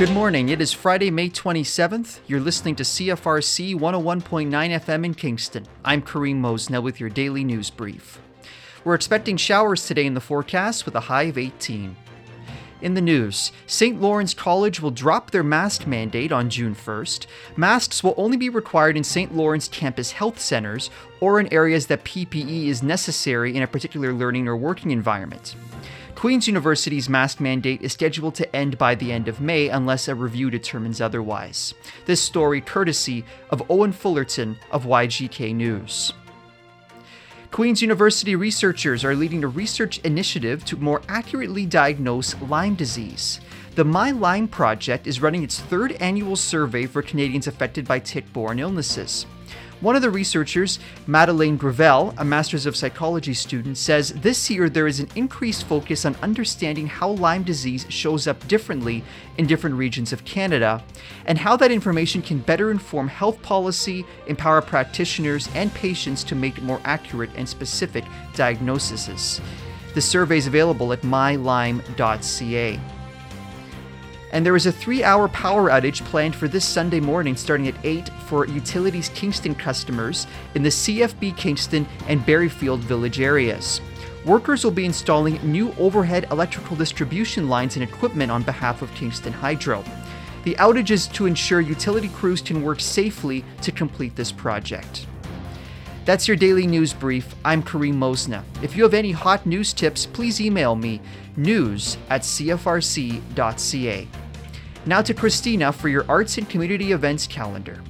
Good morning. It is Friday, May 27th. You're listening to CFRC 101.9 FM in Kingston. I'm Kareem Mosna with your daily news brief. We're expecting showers today in the forecast with a high of 18. In the news, St. Lawrence College will drop their mask mandate on June 1st. Masks will only be required in St. Lawrence campus health centers or in areas that PPE is necessary in a particular learning or working environment. Queen's University's mask mandate is scheduled to end by the end of May unless a review determines otherwise. This story courtesy of Owen Fullerton of YGK News. Queen's University researchers are leading a research initiative to more accurately diagnose Lyme disease. The My Lyme Project is running its third annual survey for Canadians affected by tick borne illnesses. One of the researchers, Madeleine Gravel, a Masters of Psychology student, says this year there is an increased focus on understanding how Lyme disease shows up differently in different regions of Canada, and how that information can better inform health policy, empower practitioners and patients to make more accurate and specific diagnoses. The survey is available at mylyme.ca. And there is a three hour power outage planned for this Sunday morning starting at 8 for Utilities Kingston customers in the CFB Kingston and Barriefield Village areas. Workers will be installing new overhead electrical distribution lines and equipment on behalf of Kingston Hydro. The outage is to ensure utility crews can work safely to complete this project. That's your daily news brief. I'm Kareem Mosna. If you have any hot news tips, please email me news at cfrc.ca. Now to Christina for your arts and community events calendar.